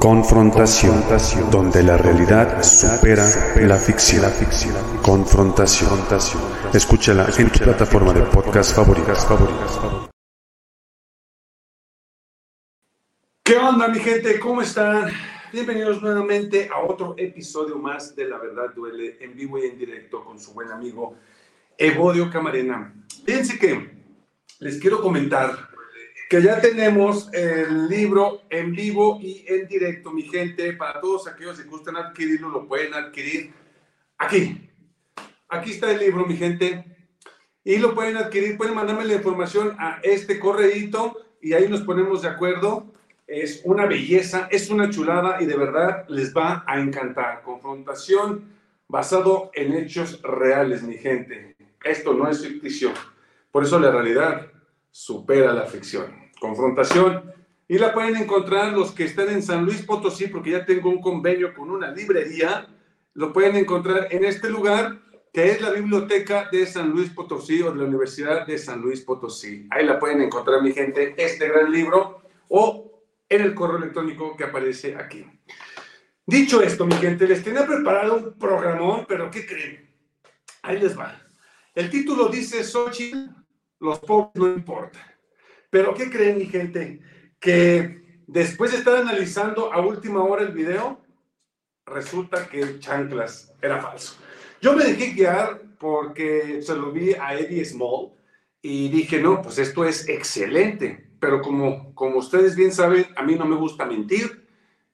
Confrontación, donde la realidad supera la ficción. Confrontación. Escúchala en tu plataforma de podcast favoritas. ¿Qué onda, mi gente? ¿Cómo están? Bienvenidos nuevamente a otro episodio más de La Verdad Duele en vivo y en directo con su buen amigo Evodio Camarena. Fíjense que les quiero comentar que ya tenemos el libro en vivo y en directo, mi gente. Para todos aquellos que gustan adquirirlo, lo pueden adquirir aquí. Aquí está el libro, mi gente. Y lo pueden adquirir, pueden mandarme la información a este correíto y ahí nos ponemos de acuerdo. Es una belleza, es una chulada y de verdad les va a encantar. Confrontación basado en hechos reales, mi gente. Esto no es ficticio. Por eso la realidad supera la ficción. Confrontación. Y la pueden encontrar los que están en San Luis Potosí, porque ya tengo un convenio con una librería. Lo pueden encontrar en este lugar, que es la Biblioteca de San Luis Potosí o de la Universidad de San Luis Potosí. Ahí la pueden encontrar, mi gente, este gran libro o en el correo electrónico que aparece aquí. Dicho esto, mi gente, les tenía preparado un programón, pero ¿qué creen? Ahí les va. El título dice Xochitl los pobres no importan. Pero ¿qué creen, mi gente? Que después de estar analizando a última hora el video, resulta que Chanclas era falso. Yo me dejé guiar porque se lo vi a Eddie Small y dije, no, pues esto es excelente. Pero como, como ustedes bien saben, a mí no me gusta mentir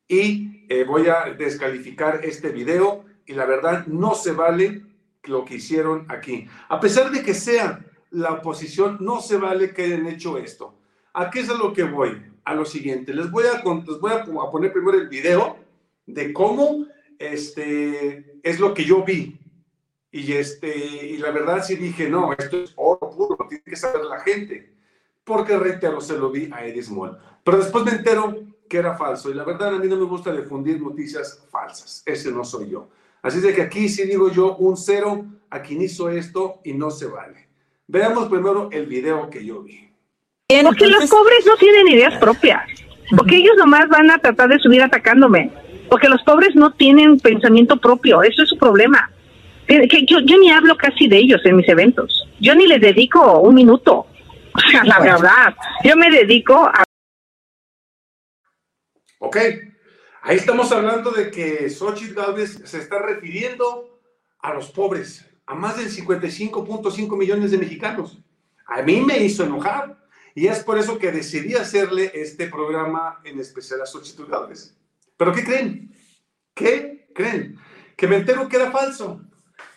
y eh, voy a descalificar este video y la verdad no se vale lo que hicieron aquí. A pesar de que sea la oposición, no se vale que hayan hecho esto. ¿A qué es a lo que voy? A lo siguiente, les voy a, les voy a, poner primero el video de cómo este, es lo que yo vi. Y, este, y la verdad sí dije, no, esto es oro puro, tiene que saber la gente. Porque reitero, se lo vi a Edith Moll. Pero después me entero que era falso. Y la verdad a mí no me gusta difundir noticias falsas. Ese no soy yo. Así de que aquí sí digo yo un cero a quien hizo esto y no se vale. Veamos primero el video que yo vi. Porque los pobres no tienen ideas propias. Porque ellos nomás van a tratar de subir atacándome. Porque los pobres no tienen pensamiento propio. Eso es su problema. yo, yo ni hablo casi de ellos en mis eventos. Yo ni les dedico un minuto. O sea, la verdad. Yo me dedico a. Ok. Ahí estamos hablando de que Xochitl Gálvez se está refiriendo a los pobres a más del 55.5 millones de mexicanos. A mí me hizo enojar y es por eso que decidí hacerle este programa en especial a Xochitl Gálvez. ¿Pero qué creen? ¿Qué creen? Que me entero que era falso.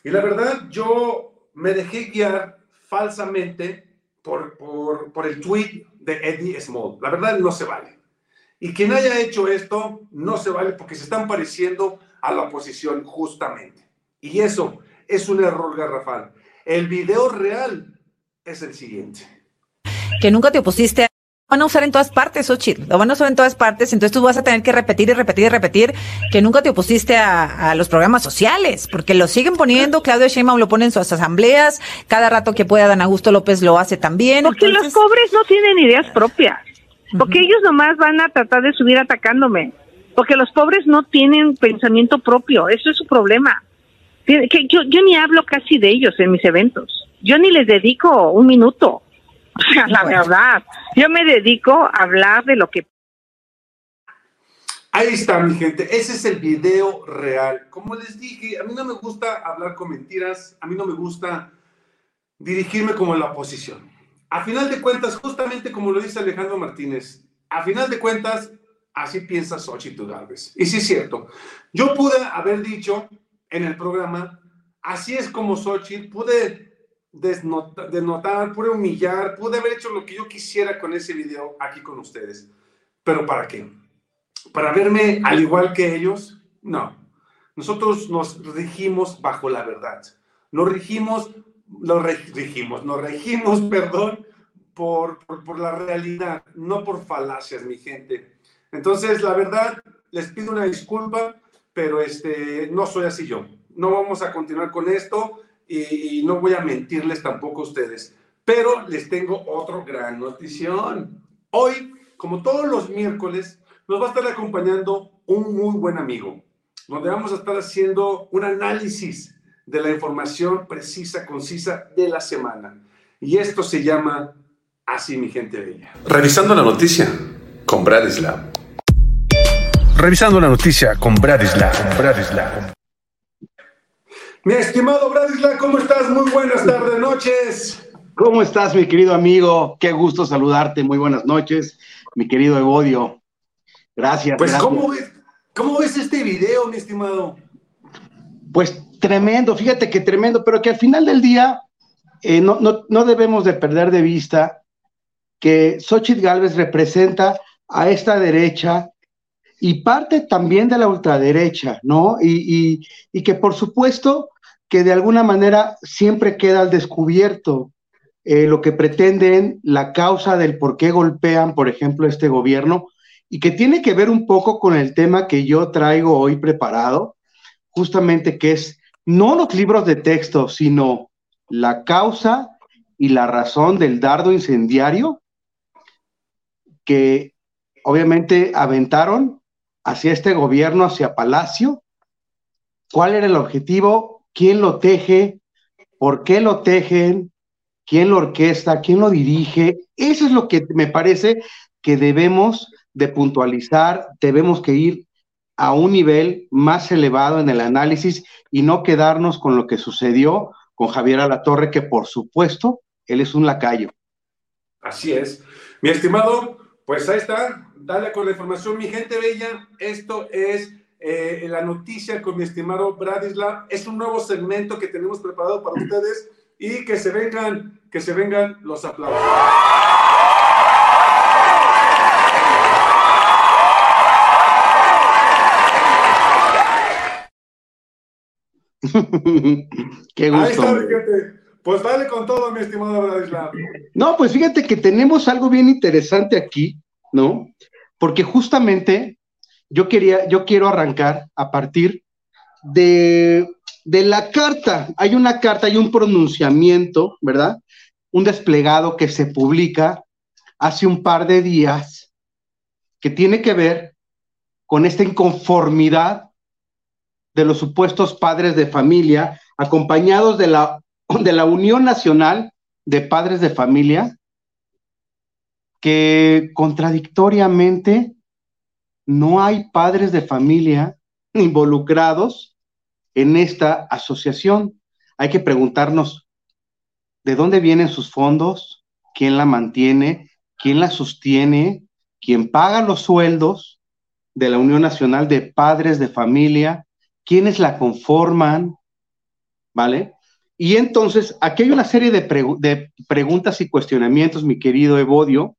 Y la verdad, yo me dejé guiar falsamente por, por, por el tweet de Eddie Small. La verdad, no se vale. Y quien haya hecho esto, no se vale porque se están pareciendo a la oposición justamente. Y eso es un error garrafal. El video real es el siguiente. Que nunca te opusiste a van a usar en todas partes, Ochil, lo van a usar en todas partes, entonces tú vas a tener que repetir y repetir y repetir que nunca te opusiste a, los programas sociales, porque lo siguen poniendo, Claudio Sheinbaum lo pone en sus asambleas, cada rato que pueda Dan Augusto López lo hace también. Porque los pobres no tienen ideas propias, porque ellos nomás van a tratar de subir atacándome, porque los pobres no tienen pensamiento propio, eso es su problema. Que yo, yo ni hablo casi de ellos en mis eventos. Yo ni les dedico un minuto. O sea, la verdad. Yo me dedico a hablar de lo que. Ahí está, mi gente. Ese es el video real. Como les dije, a mí no me gusta hablar con mentiras. A mí no me gusta dirigirme como la oposición. A final de cuentas, justamente como lo dice Alejandro Martínez, a final de cuentas, así piensa Xochitl Gálvez. Y sí es cierto. Yo pude haber dicho en el programa, así es como Xochitl, pude desnotar, pude humillar, pude haber hecho lo que yo quisiera con ese video aquí con ustedes. ¿Pero para qué? ¿Para verme al igual que ellos? No. Nosotros nos regimos bajo la verdad. Nos regimos, nos regimos, nos regimos, perdón, por la realidad, no por falacias, mi gente. Entonces, la verdad, les pido una disculpa pero este, no soy así yo. No vamos a continuar con esto y, no voy a mentirles tampoco a ustedes. Pero les tengo otro gran notición. Hoy, como todos los miércoles, nos va a estar acompañando un muy buen amigo, donde vamos a estar haciendo un análisis de la información precisa, concisa de la semana. Y esto se llama Así mi gente bella. Revisando la noticia con Bradislav. Revisando la noticia con Bradislav. Bradislav. Mi estimado Bradislav, ¿cómo estás? Muy buenas tardes, noches. ¿Cómo estás, mi querido amigo? Qué gusto saludarte. Muy buenas noches, mi querido Evodio. Gracias. Pues, ¿cómo, ves, ¿cómo ves este video, mi estimado? Pues tremendo, fíjate que tremendo, pero que al final del día eh, no, no, debemos de perder de vista que Xochitl Galvez representa a esta derecha y parte también de la ultraderecha, ¿no? Y, y, que por supuesto que de alguna manera siempre queda al descubierto eh, lo que pretenden, la causa del por qué golpean, por ejemplo, este gobierno, y que tiene que ver un poco con el tema que yo traigo hoy preparado, justamente que es no los libros de texto, sino la causa y la razón del dardo incendiario que obviamente aventaron hacia este gobierno, hacia Palacio. ¿Cuál era el objetivo? ¿Quién lo teje? ¿Por qué lo tejen? ¿Quién lo orquesta? ¿Quién lo dirige? Eso es lo que me parece que debemos de puntualizar, debemos que ir a un nivel más elevado en el análisis y no quedarnos con lo que sucedió con Javier Alatorre, que por supuesto, él es un lacayo. Así es. Mi estimado, pues ahí está, dale con la información, mi gente bella, esto es eh, la noticia con mi estimado Bradislav, es un nuevo segmento que tenemos preparado para ustedes y que se vengan, que se vengan los aplausos. Qué gusto. Pues dale con todo, mi estimado Vladislav. No, pues fíjate que tenemos algo bien interesante aquí, ¿no? Porque justamente yo quería, yo quiero arrancar a partir de, de la carta. Hay una carta, hay un pronunciamiento, ¿verdad? Un desplegado que se publica hace un par de días que tiene que ver con esta inconformidad de los supuestos padres de familia, acompañados de la, de la Unión Nacional de Padres de Familia, que contradictoriamente no hay padres de familia involucrados en esta asociación. Hay que preguntarnos, ¿de dónde vienen sus fondos? ¿Quién la mantiene? ¿Quién la sostiene? ¿Quién paga los sueldos de la Unión Nacional de Padres de Familia? quiénes la conforman, ¿vale? Y entonces, aquí hay una serie de, preguntas y cuestionamientos, mi querido Evodio,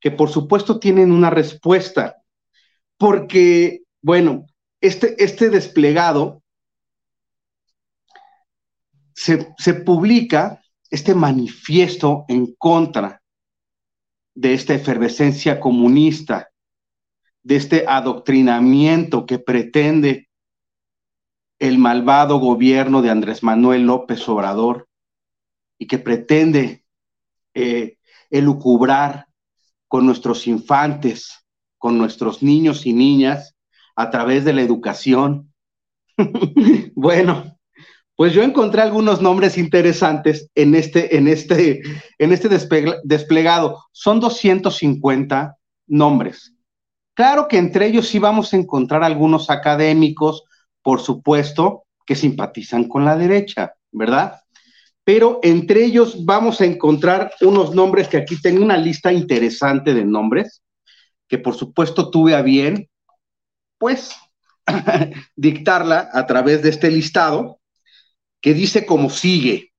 que por supuesto tienen una respuesta, porque, bueno, este, este desplegado se, se publica, este manifiesto en contra de esta efervescencia comunista, de este adoctrinamiento que pretende el malvado gobierno de Andrés Manuel López Obrador y que pretende eh, elucubrar con nuestros infantes, con nuestros niños y niñas a través de la educación. bueno, pues yo encontré algunos nombres interesantes en este, en este, en este desplegado. Son 250 nombres. Claro que entre ellos sí vamos a encontrar algunos académicos, por supuesto, que simpatizan con la derecha, ¿verdad? Pero entre ellos vamos a encontrar unos nombres que aquí tengo una lista interesante de nombres, que por supuesto tuve a bien, pues, dictarla a través de este listado, que dice como sigue.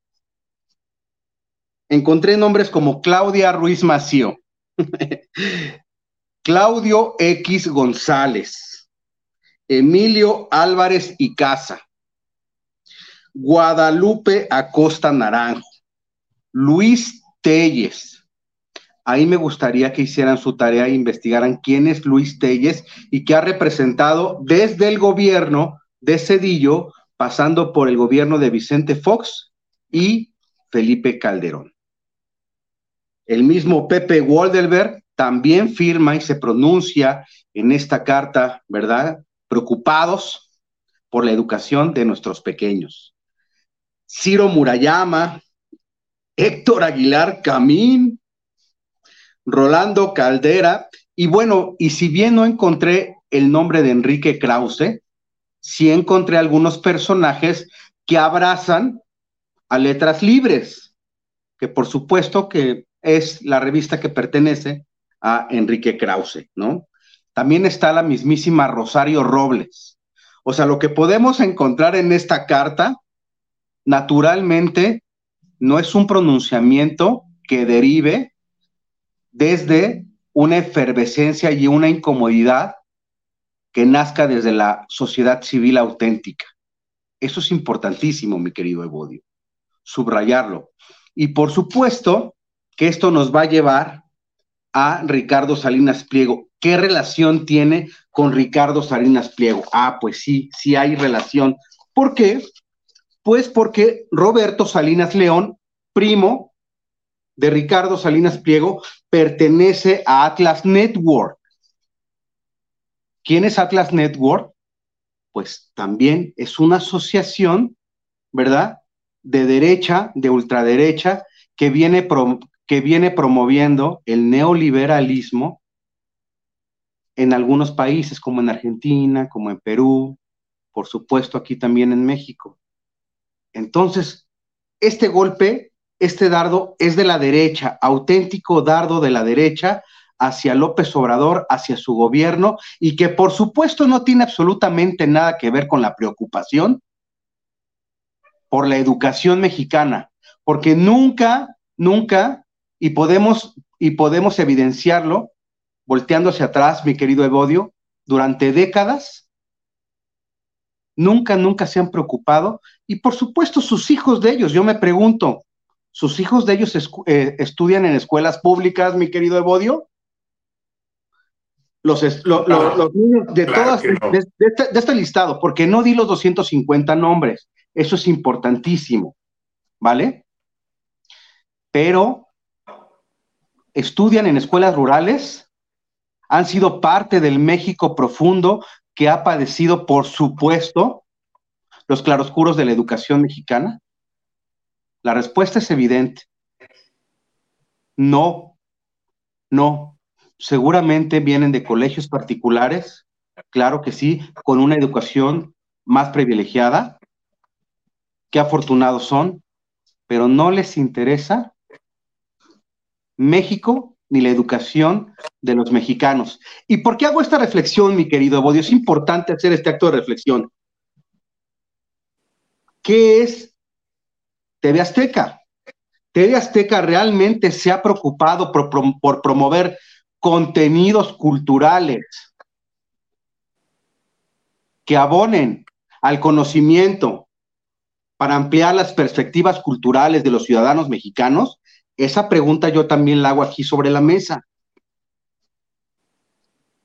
Encontré nombres como Claudia Ruiz Mació, Claudio X González, Emilio Álvarez y Casa, Guadalupe Acosta Naranjo, Luis Telles. Ahí me gustaría que hicieran su tarea e investigaran quién es Luis Telles y que ha representado desde el gobierno de Cedillo, pasando por el gobierno de Vicente Fox y Felipe Calderón. El mismo Pepe Waldelberg, también firma y se pronuncia en esta carta, ¿verdad? Preocupados por la educación de nuestros pequeños. Ciro Murayama, Héctor Aguilar Camín, Rolando Caldera, y bueno, y si bien no encontré el nombre de Enrique Krause, sí encontré algunos personajes que abrazan a Letras Libres, que por supuesto que es la revista que pertenece a Enrique Krause, ¿no? También está la mismísima Rosario Robles. O sea, lo que podemos encontrar en esta carta, naturalmente, no es un pronunciamiento que derive desde una efervescencia y una incomodidad que nazca desde la sociedad civil auténtica. Eso es importantísimo, mi querido Evodio, subrayarlo. Y por supuesto que esto nos va a llevar a Ricardo Salinas Pliego. ¿Qué relación tiene con Ricardo Salinas Pliego? Ah, pues sí, sí hay relación. ¿Por qué? Pues porque Roberto Salinas León, primo de Ricardo Salinas Pliego, pertenece a Atlas Network. ¿Quién es Atlas Network? Pues también es una asociación, ¿verdad? De derecha, de ultraderecha, que viene, que viene promoviendo el neoliberalismo en algunos países, como en Argentina, como en Perú, por supuesto aquí también en México. Entonces, este golpe, este dardo es de la derecha, auténtico dardo de la derecha hacia López Obrador, hacia su gobierno, y que por supuesto no tiene absolutamente nada que ver con la preocupación por la educación mexicana, porque nunca, nunca y podemos, y podemos evidenciarlo volteando hacia atrás, mi querido Evodio, durante décadas, nunca, nunca se han preocupado. Y por supuesto, sus hijos de ellos, yo me pregunto, ¿sus hijos de ellos eh, estudian en escuelas públicas, mi querido Evodio? Los, los niños de todas, de, este, de este listado, porque no di los 250 nombres, eso es importantísimo, ¿vale? Pero estudian en escuelas rurales, han sido parte del México profundo que ha padecido, por supuesto, los claroscuros de la educación mexicana? La respuesta es evidente. No, no. Seguramente vienen de colegios particulares, claro que sí, con una educación más privilegiada. Qué afortunados son, pero no les interesa México ni la educación de los mexicanos. ¿Y por qué hago esta reflexión, mi querido Bodio? Es importante hacer este acto de reflexión. ¿Qué es TV Azteca? TV Azteca realmente se ha preocupado por, por promover contenidos culturales que abonen al conocimiento para ampliar las perspectivas culturales de los ciudadanos mexicanos esa pregunta yo también la hago aquí sobre la mesa.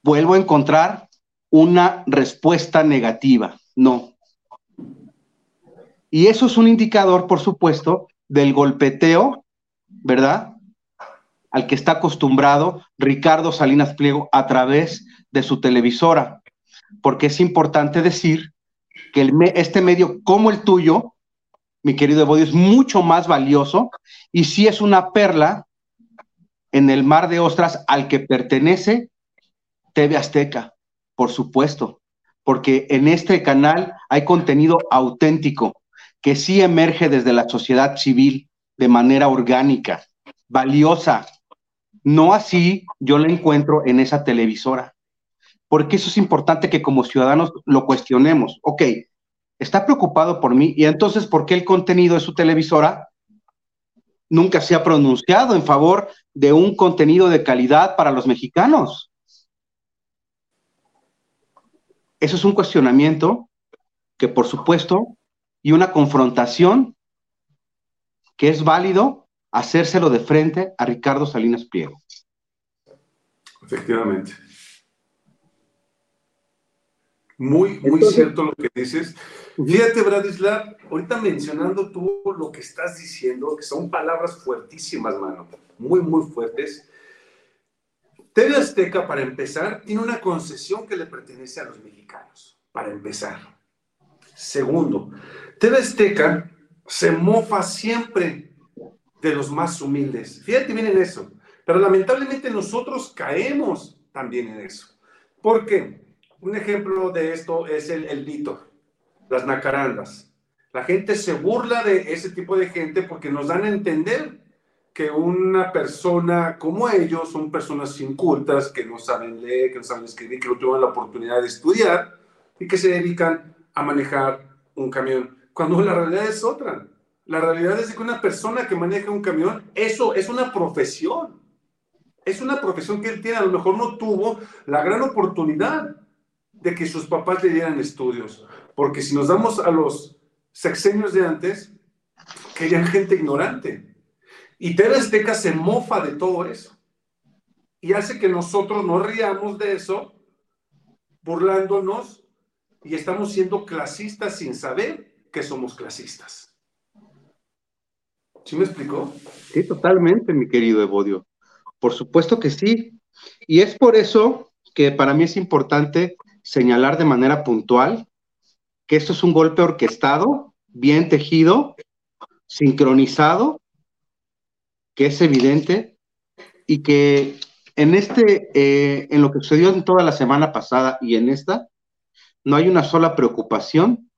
Vuelvo a encontrar una respuesta negativa. No. Y eso es un indicador, por supuesto, del golpeteo, ¿verdad? Al que está acostumbrado Ricardo Salinas Pliego a través de su televisora. Porque es importante decir que este medio como el tuyo mi querido Evodio, es mucho más valioso y sí es una perla en el mar de ostras al que pertenece TV Azteca, por supuesto, porque en este canal hay contenido auténtico que sí emerge desde la sociedad civil de manera orgánica, valiosa. No así yo la encuentro en esa televisora. Porque eso es importante que como ciudadanos lo cuestionemos. Ok, está preocupado por mí y entonces, ¿por qué el contenido de su televisora nunca se ha pronunciado en favor de un contenido de calidad para los mexicanos? Eso es un cuestionamiento que, por supuesto, y una confrontación que es válido hacérselo de frente a Ricardo Salinas Pliego. Efectivamente. Muy, muy cierto lo que dices. Fíjate, Bradislav, ahorita mencionando tú lo que estás diciendo, que son palabras fuertísimas, mano, muy, muy fuertes. TV Azteca, para empezar, tiene una concesión que le pertenece a los mexicanos, para empezar. Segundo, TV Azteca se mofa siempre de los más humildes. Fíjate bien en eso. Pero lamentablemente nosotros caemos también en eso. ¿Por qué? Un ejemplo de esto es el, el Vito, las nacarandas. La gente se burla de ese tipo de gente porque nos dan a entender que una persona como ellos son personas incultas, que no saben leer, que no saben escribir, que no tuvieron la oportunidad de estudiar y que se dedican a manejar un camión, cuando la realidad es otra. La realidad es que una persona que maneja un camión, eso es una profesión. Es una profesión que él tiene, a lo mejor no tuvo la gran oportunidad de que sus papás le dieran estudios. Porque si nos damos a los sexenios de antes, querían gente ignorante. Y TV Azteca se mofa de todo eso. Y hace que nosotros nos riamos de eso, burlándonos, y estamos siendo clasistas sin saber que somos clasistas. ¿Sí me explicó? Sí, totalmente, mi querido Evodio. Por supuesto que sí. Y es por eso que para mí es importante señalar de manera puntual que esto es un golpe orquestado, bien tejido, sincronizado, que es evidente y que en este, eh, en lo que sucedió en toda la semana pasada y en esta, no hay una sola preocupación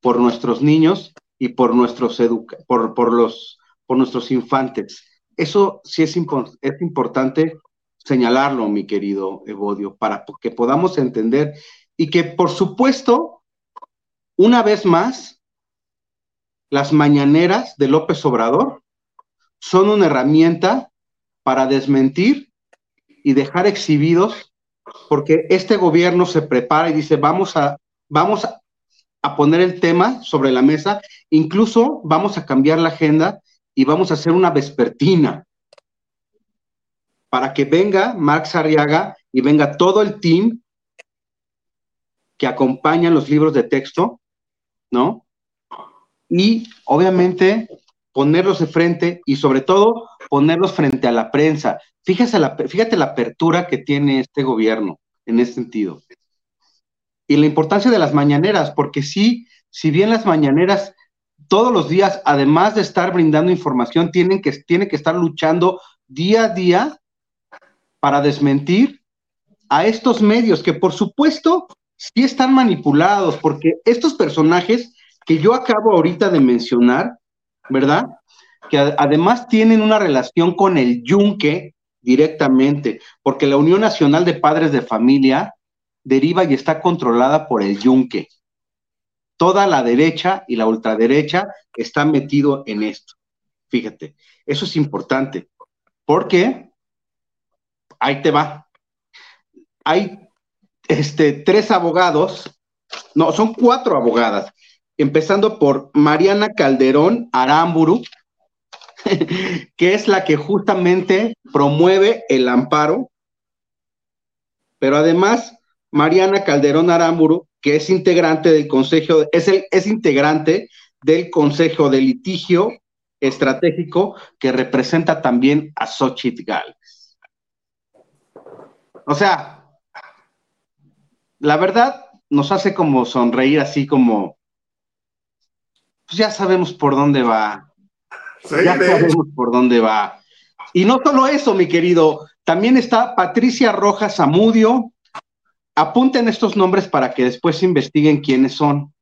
por nuestros niños y por nuestros educa por, por los por nuestros infantes. Eso sí es, es importante señalarlo, mi querido Evodio, para que podamos entender y que, por supuesto, una vez más, las mañaneras de López Obrador son una herramienta para desmentir y dejar exhibidos, porque este gobierno se prepara y dice, vamos a, vamos a, poner el tema sobre la mesa, incluso vamos a cambiar la agenda y vamos a hacer una vespertina para que venga Max Arriaga y venga todo el team que acompaña los libros de texto, Y obviamente ponerlos de frente y sobre todo ponerlos frente a la prensa. Fíjate la, fíjate la apertura que tiene este gobierno en ese sentido. Y la importancia de las mañaneras, porque sí, si bien las mañaneras todos los días, además de estar brindando información, tienen que, tiene que estar luchando día a día para desmentir a estos medios que por supuesto sí están manipulados, porque estos personajes que yo acabo ahorita de mencionar, ¿verdad? Que además tienen una relación con el yunque directamente, porque la Unión Nacional de Padres de Familia deriva y está controlada por el yunque toda la derecha y la ultraderecha están metido en esto. Fíjate, eso es importante, porque ahí te va. Hay este, tres abogados, no, son cuatro abogadas, empezando por Mariana Calderón Aramburu, que es la que justamente promueve el amparo, pero además Mariana Calderón Aramburu que es integrante del Consejo, es, el, es integrante del Consejo de Litigio Estratégico que representa también a Xochitl Gálvez. O sea, la verdad nos hace como sonreír así como, pues ya sabemos por dónde va. ya sabemos por dónde va. Y no solo eso, mi querido, también está Patricia Rojas Zamudio, Apunten estos nombres para que después investiguen quiénes son.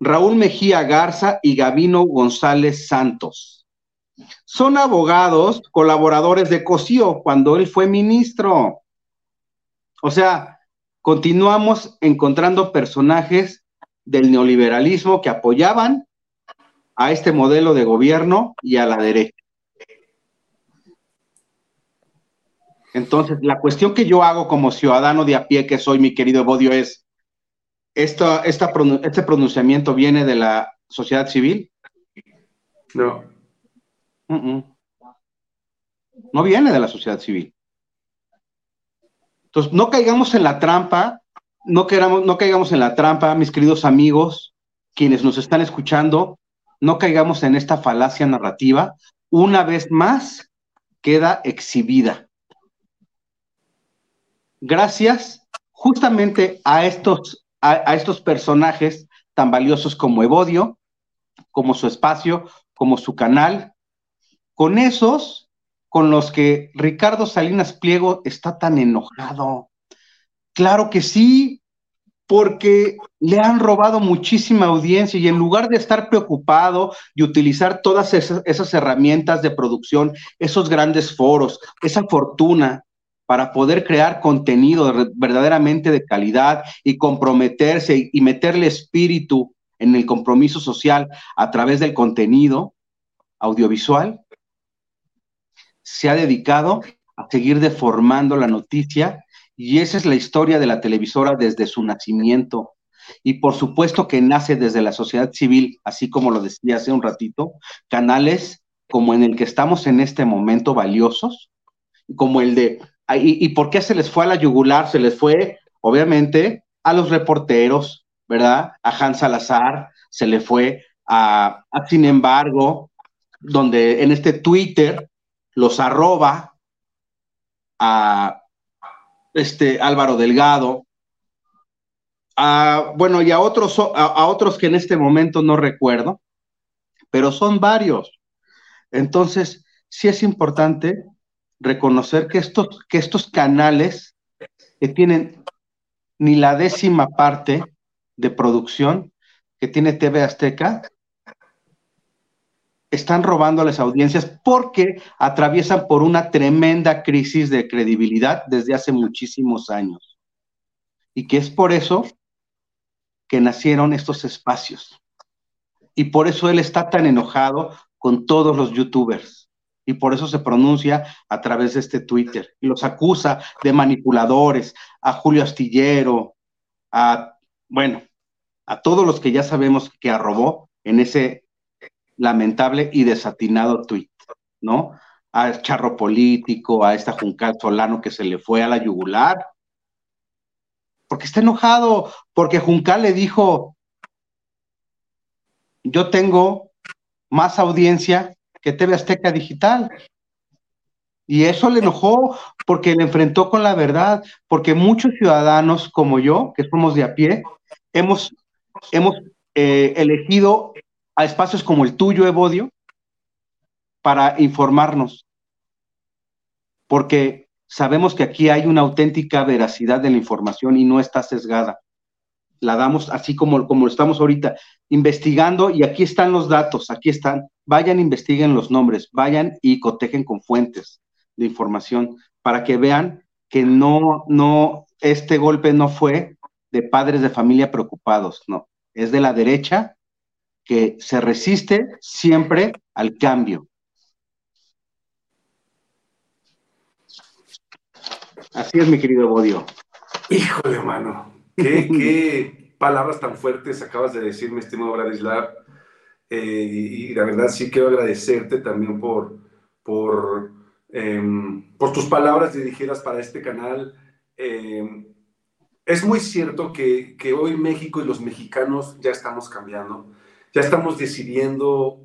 Raúl Mejía Garza y Gavino González Santos. Son abogados, colaboradores de Cosío cuando él fue ministro. O sea, continuamos encontrando personajes del neoliberalismo que apoyaban a este modelo de gobierno y a la derecha. Entonces, la cuestión que yo hago como ciudadano de a pie que soy, mi querido Bodio, es, esta, esta, ¿este pronunciamiento viene de la sociedad civil? No. No viene de la sociedad civil. Entonces, no caigamos en la trampa, no, queramos, no caigamos en la trampa, mis queridos amigos, quienes nos están escuchando, no caigamos en esta falacia narrativa. Una vez más, queda exhibida gracias justamente a estos, a, estos personajes tan valiosos como Evodio, como su espacio, como su canal, con esos con los que Ricardo Salinas Pliego está tan enojado. Claro que sí, porque le han robado muchísima audiencia y en lugar de estar preocupado y utilizar todas esas, esas, herramientas de producción, esos grandes foros, esa fortuna para poder crear contenido verdaderamente de calidad y comprometerse y meterle espíritu en el compromiso social a través del contenido audiovisual, se ha dedicado a seguir deformando la noticia y esa es la historia de la televisora desde su nacimiento. Y por supuesto que nace desde la sociedad civil, así como lo decía hace un ratito, canales como en el que estamos en este momento valiosos, como el de ¿Y, por qué se les fue a la yugular? Se les fue, obviamente, a los reporteros, ¿verdad? A Hans Salazar, se le fue a, sin embargo, donde en este Twitter los arroba a este Álvaro Delgado, a, bueno, y a otros, a otros que en este momento no recuerdo, pero son varios. Entonces, sí es importante reconocer que estos, que estos canales que tienen ni la décima parte de producción que tiene TV Azteca, están robando las audiencias porque atraviesan por una tremenda crisis de credibilidad desde hace muchísimos años. Y que es por eso que nacieron estos espacios. Y por eso él está tan enojado con todos los youtubers y por eso se pronuncia a través de este Twitter y los acusa de manipuladores, a Julio Astillero, a, bueno, a todos los que ya sabemos que arrobó en ese lamentable y desatinado tweet, ¿no? A Charro Político, a esta Juncal Solano que se le fue a la yugular, porque está enojado, porque Juncal le dijo, yo tengo más audiencia que TV Azteca Digital. Y eso le enojó porque le enfrentó con la verdad, porque muchos ciudadanos como yo, que somos de a pie, hemos, hemos eh, elegido a espacios como el tuyo, Evodio, para informarnos, porque sabemos que aquí hay una auténtica veracidad de la información y no está sesgada. La damos así como, como estamos ahorita, investigando y aquí están los datos, aquí están, vayan, investiguen los nombres, vayan y cotejen con fuentes de información para que vean que no, no, este golpe no fue de padres de familia preocupados, no, es de la derecha que se resiste siempre al cambio. Así es, mi querido Bodio. Híjole, mano. ¿Qué, palabras tan fuertes acabas de decir, mi estimado Bradislav. Eh, y, la verdad sí quiero agradecerte también por, por, em, por tus palabras dirigidas para este canal. Em, es muy cierto que, que, hoy México y los mexicanos ya estamos cambiando, ya estamos decidiendo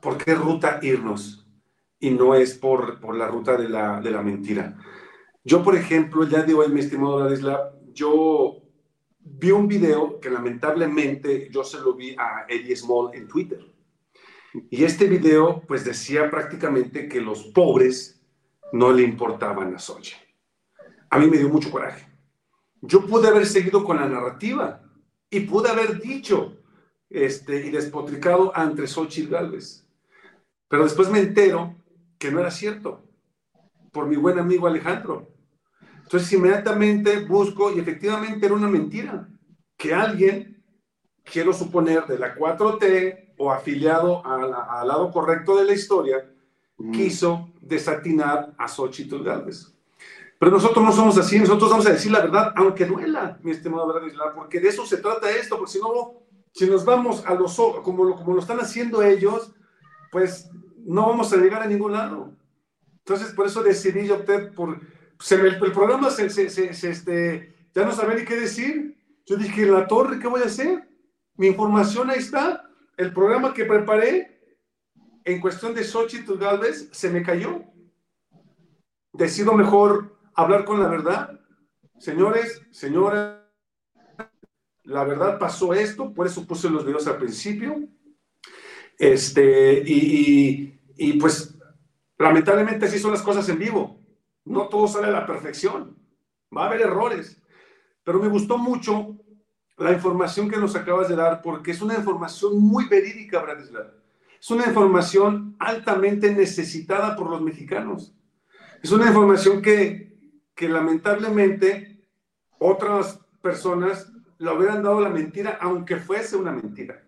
por qué ruta irnos y no es por, por la ruta de la, de la mentira. Yo, por ejemplo, el día de mi estimado Vladislav, yo vi un video que lamentablemente yo se lo vi a Eddie Small en Twitter. Y este video pues decía prácticamente que los pobres no le importaban a Sochi. A mí me dio mucho coraje. Yo pude haber seguido con la narrativa y pude haber dicho este, y despotricado ante Xochitl Galvez. Pero después me entero que no era cierto, por mi buen amigo Alejandro. Entonces inmediatamente busco y efectivamente era una mentira, que alguien, quiero suponer, de la 4T o afiliado al lado correcto de la historia, mm. quiso desatinar a Xochitl Gálvez. Pero nosotros no somos así, nosotros vamos a decir la verdad, aunque duela, mi estimado Bradislav, porque de eso se trata esto, porque si no, si nos vamos a los como lo, como lo están haciendo ellos, pues no vamos a llegar a ningún lado. Entonces, por eso decidí yo opté por el, programa se, este, ya no sabía ni qué decir. Yo dije, la torre, ¿qué voy a hacer? Mi información ahí está. El programa que preparé en cuestión de Xochitl Galvez se me cayó. Decido mejor hablar con la verdad señores, señoras, la verdad pasó esto, por eso puse los videos al principio. Este, y, y pues lamentablemente así son las cosas en vivo. No todo sale a la perfección. Va a haber errores. Pero me gustó mucho la información que nos acabas de dar porque es una información muy verídica, Bratislava. Es una información altamente necesitada por los mexicanos. Es una información que, que lamentablemente otras personas le hubieran dado la mentira, aunque fuese una mentira.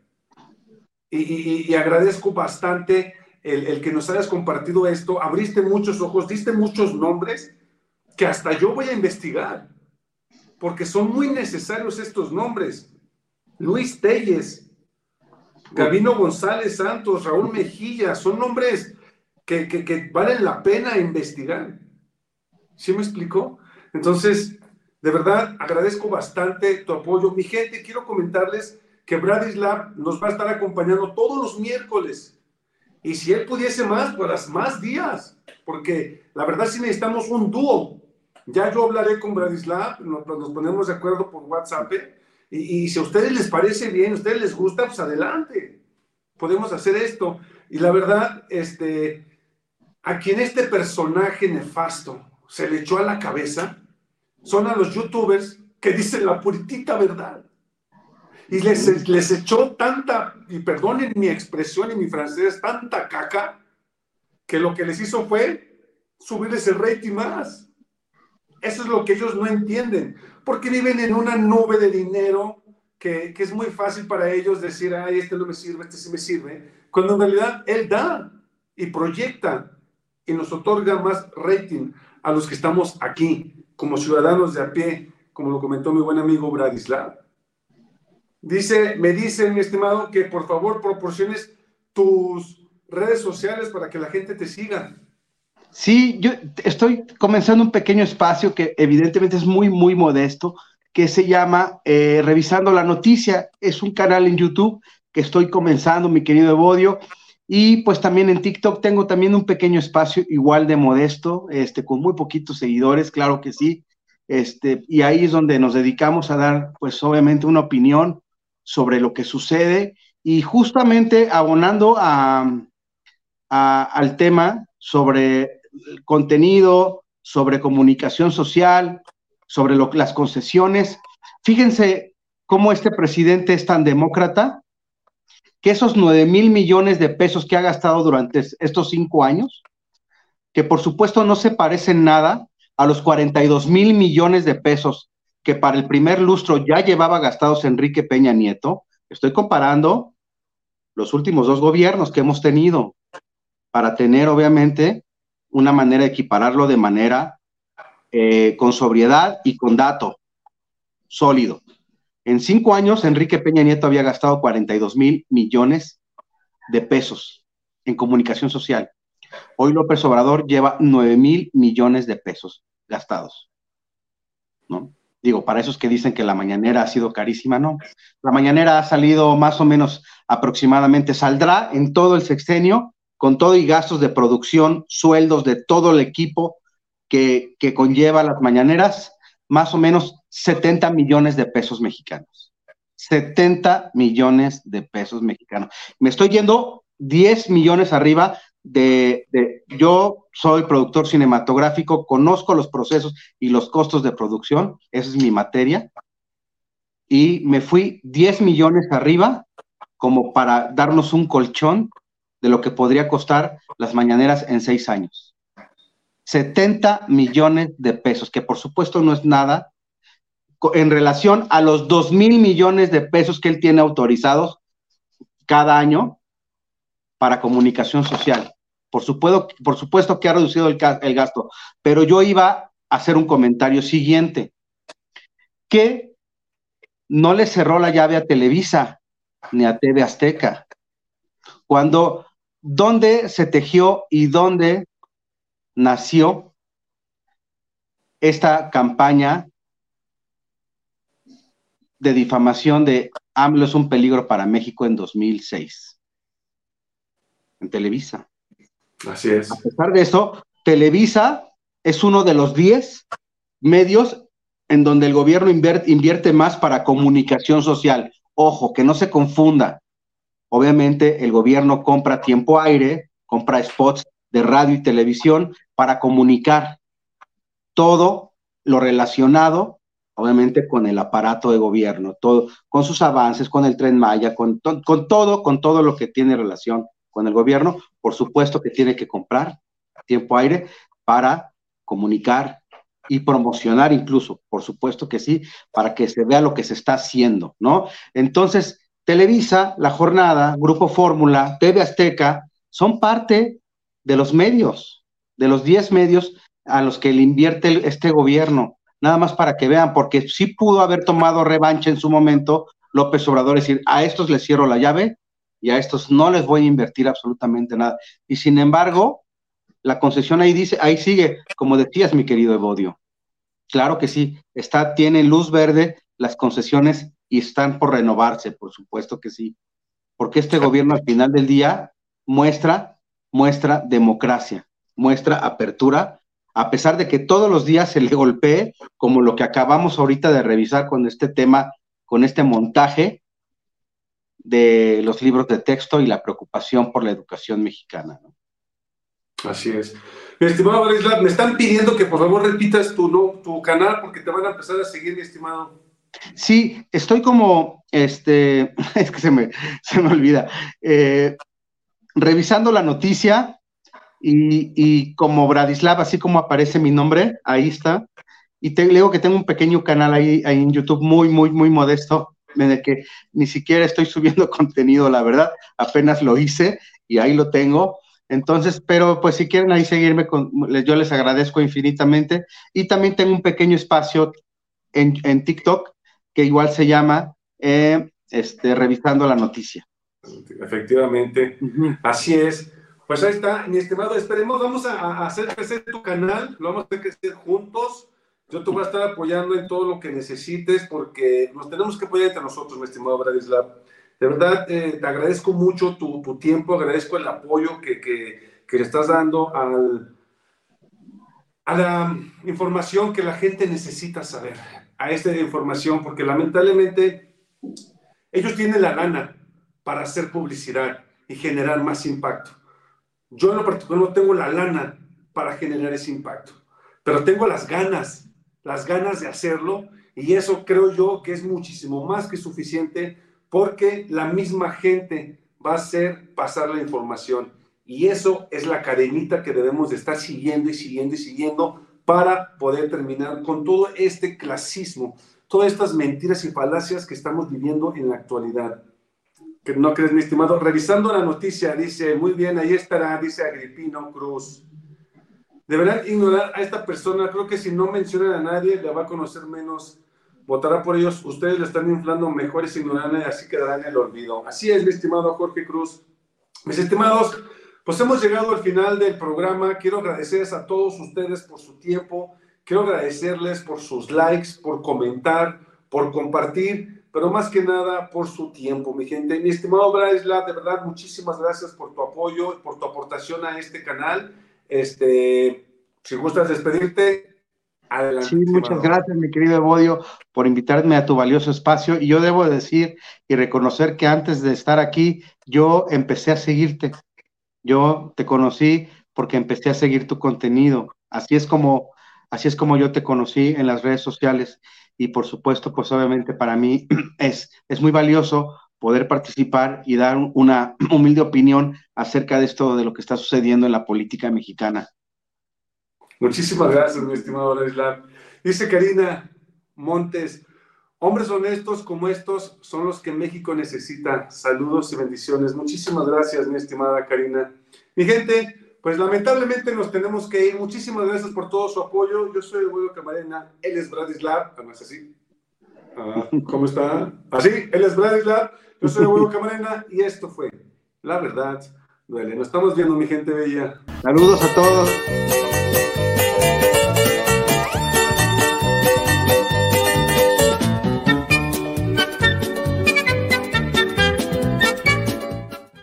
Y, agradezco bastante el, el, que nos hayas compartido esto. Abriste muchos ojos, diste muchos nombres que hasta yo voy a investigar, porque son muy necesarios estos nombres. Luis Telles, Gabino González Santos, Raúl Mejilla, son nombres que, que, que valen la pena investigar. ¿Sí me explicó? Entonces, de verdad, agradezco bastante tu apoyo. Mi gente, quiero comentarles que Bradislav nos va a estar acompañando todos los miércoles. Y si él pudiese más, pues más días, porque la verdad sí necesitamos un dúo. Ya yo hablaré con Bradislav, nos, nos ponemos de acuerdo por WhatsApp. Y, y, si a ustedes les parece bien, a ustedes les gusta, pues adelante. Podemos hacer esto. Y la verdad, este, a quien este personaje nefasto se le echó a la cabeza, son a los youtubers que dicen la puritita verdad. Y les, les echó tanta, y perdonen mi expresión y mi francés, tanta caca, que lo que les hizo fue subirles el rating más. Eso es lo que ellos no entienden, porque viven en una nube de dinero que, que, es muy fácil para ellos decir, ay, este no me sirve, este sí me sirve, cuando en realidad él da y proyecta y nos otorga más rating a los que estamos aquí como ciudadanos de a pie, como lo comentó mi buen amigo Bradislav. Dice, me dice, mi estimado, que por favor proporciones tus redes sociales para que la gente te siga. Sí, yo estoy comenzando un pequeño espacio que evidentemente es muy, muy modesto, que se llama eh, Revisando la Noticia. Es un canal en YouTube que estoy comenzando, mi querido Evodio. Y pues también en TikTok tengo también un pequeño espacio igual de modesto, este, con muy poquitos seguidores, claro que sí. Este, y ahí es donde nos dedicamos a dar, pues obviamente, una opinión sobre lo que sucede y justamente abonando a, al tema sobre contenido, sobre comunicación social, sobre lo, las concesiones. Fíjense cómo este presidente es tan demócrata que esos 9 mil millones de pesos que ha gastado durante estos cinco años, que por supuesto no se parecen nada a los 42 mil millones de pesos que para el primer lustro ya llevaba gastados Enrique Peña Nieto, estoy comparando los últimos dos gobiernos que hemos tenido para tener obviamente una manera de equipararlo de manera eh, con sobriedad y con dato sólido. En cinco años, Enrique Peña Nieto había gastado 42 mil millones de pesos en comunicación social. Hoy López Obrador lleva 9 mil millones de pesos gastados. ¿No? Digo, para esos que dicen que la mañanera ha sido carísima, no. La mañanera ha salido más o menos aproximadamente, saldrá en todo el sexenio, con todo y gastos de producción, sueldos de todo el equipo que, que conlleva las mañaneras, más o menos 70 millones de pesos mexicanos. 70 millones de pesos mexicanos. Me estoy yendo 10 millones arriba de, yo soy productor cinematográfico, conozco los procesos y los costos de producción, esa es mi materia, y me fui 10 millones arriba como para darnos un colchón de lo que podría costar las mañaneras en seis años. 70 millones de pesos, que por supuesto no es nada en relación a los 2 mil millones de pesos que él tiene autorizados cada año para comunicación social. Por supuesto, que ha reducido el, el gasto, pero yo iba a hacer un comentario siguiente, que no le cerró la llave a Televisa ni a TV Azteca. Cuando, ¿dónde se tejió y dónde nació esta campaña de difamación de AMLO es un peligro para México en 2006, en Televisa. Así es. A pesar de eso, Televisa es uno de los 10 medios en donde el gobierno invierte, más para comunicación social. Ojo, que no se confunda. Obviamente el gobierno compra tiempo aire, compra spots de radio y televisión para comunicar todo lo relacionado, obviamente, con el aparato de gobierno, todo, con sus avances, con el tren Maya, con, con todo, con todo lo que tiene relación con el gobierno. Por supuesto que tiene que comprar tiempo aire para comunicar, y promocionar incluso, por supuesto que sí, para que se vea lo que se está haciendo, ¿no? Entonces, Televisa, La Jornada, Grupo Fórmula, TV Azteca, son parte de los medios, de los 10 medios a los que le invierte este gobierno, nada más para que vean, porque sí pudo haber tomado revancha en su momento López Obrador, decir, a estos les cierro la llave y a estos no les voy a invertir absolutamente nada. Y sin embargo, la concesión ahí dice, ahí sigue, como decías, mi querido Evodio. Claro que sí, está, tiene luz verde las concesiones y están por renovarse, por supuesto que sí. Porque este gobierno al final del día muestra, muestra democracia, muestra apertura, a pesar de que todos los días se le golpee, como lo que acabamos ahorita de revisar con este tema, con este montaje de los libros de texto y la preocupación por la educación mexicana. ¿no? Así es. Mi estimado me están pidiendo que por favor repitas tu, ¿no? tu canal porque te van a empezar a seguir, mi estimado. Sí, estoy como, este, es que se me, se me olvida, eh, revisando la noticia y, y, como Bradislav, así como aparece mi nombre, ahí está. Y te digo que tengo un pequeño canal ahí, ahí en YouTube muy, muy, muy modesto, en el que ni siquiera estoy subiendo contenido, la verdad, apenas lo hice y ahí lo tengo. Entonces, pero pues si quieren ahí seguirme, con, yo les agradezco infinitamente. Y también tengo un pequeño espacio en, TikTok que igual se llama eh, este, Revisando la Noticia. Efectivamente, así es. Pues ahí está, mi estimado, esperemos, vamos a, hacer crecer tu canal, lo vamos a hacer crecer juntos. Yo te voy a estar apoyando en todo lo que necesites porque nos tenemos que apoyar entre nosotros, mi estimado Bradislav. De verdad, eh, te agradezco mucho tu, tu, tiempo, agradezco el apoyo que, que, que le estás dando al, a la información que la gente necesita saber, a esta información, porque lamentablemente ellos tienen la gana para hacer publicidad y generar más impacto. Yo en lo particular no tengo la lana para generar ese impacto, pero tengo las ganas, las ganas de hacerlo y eso creo yo que es muchísimo más que suficiente porque la misma gente va a hacer pasar la información. Y eso es la cadenita que debemos de estar siguiendo y siguiendo y siguiendo para poder terminar con todo este clasismo, todas estas mentiras y falacias que estamos viviendo en la actualidad. Que no crees, mi estimado. Revisando la noticia, dice, muy bien, ahí estará, dice Agripino Cruz. Deberán ignorar a esta persona. Creo que si no mencionan a nadie, le va a conocer menos votará por ellos, ustedes le están inflando mejores ignorantes, así quedarán en el olvido. Así es, mi estimado Jorge Cruz. Mis estimados, pues hemos llegado al final del programa. Quiero agradecerles a todos ustedes por su tiempo. Quiero agradecerles por sus likes, por comentar, por compartir, pero más que nada por su tiempo, mi gente. Mi estimado Braisla, de verdad, muchísimas gracias por tu apoyo, por tu aportación a este canal. Este, si gustas despedirte, sí, muchas gracias, mi querido Evodio, por invitarme a tu valioso espacio. Y yo debo decir y reconocer que antes de estar aquí, yo empecé a seguirte. Yo te conocí porque empecé a seguir tu contenido. Así es como, así es como yo te conocí en las redes sociales. Y por supuesto, pues obviamente para mí es, es muy valioso poder participar y dar una humilde opinión acerca de esto, de lo que está sucediendo en la política mexicana. Muchísimas gracias, mi estimado Ladislav. Dice Karina Montes, hombres honestos como estos son los que México necesita. Saludos y bendiciones. Muchísimas gracias, mi estimada Karina. Mi gente, pues lamentablemente nos tenemos que ir. Muchísimas gracias por todo su apoyo. Yo soy el Camarena, él es Bradislav, además así. Ah, ¿Cómo está? Así, él es Bradislav, yo soy el Camarena y esto fue La Verdad Duele. Nos estamos viendo, mi gente bella. Saludos a todos.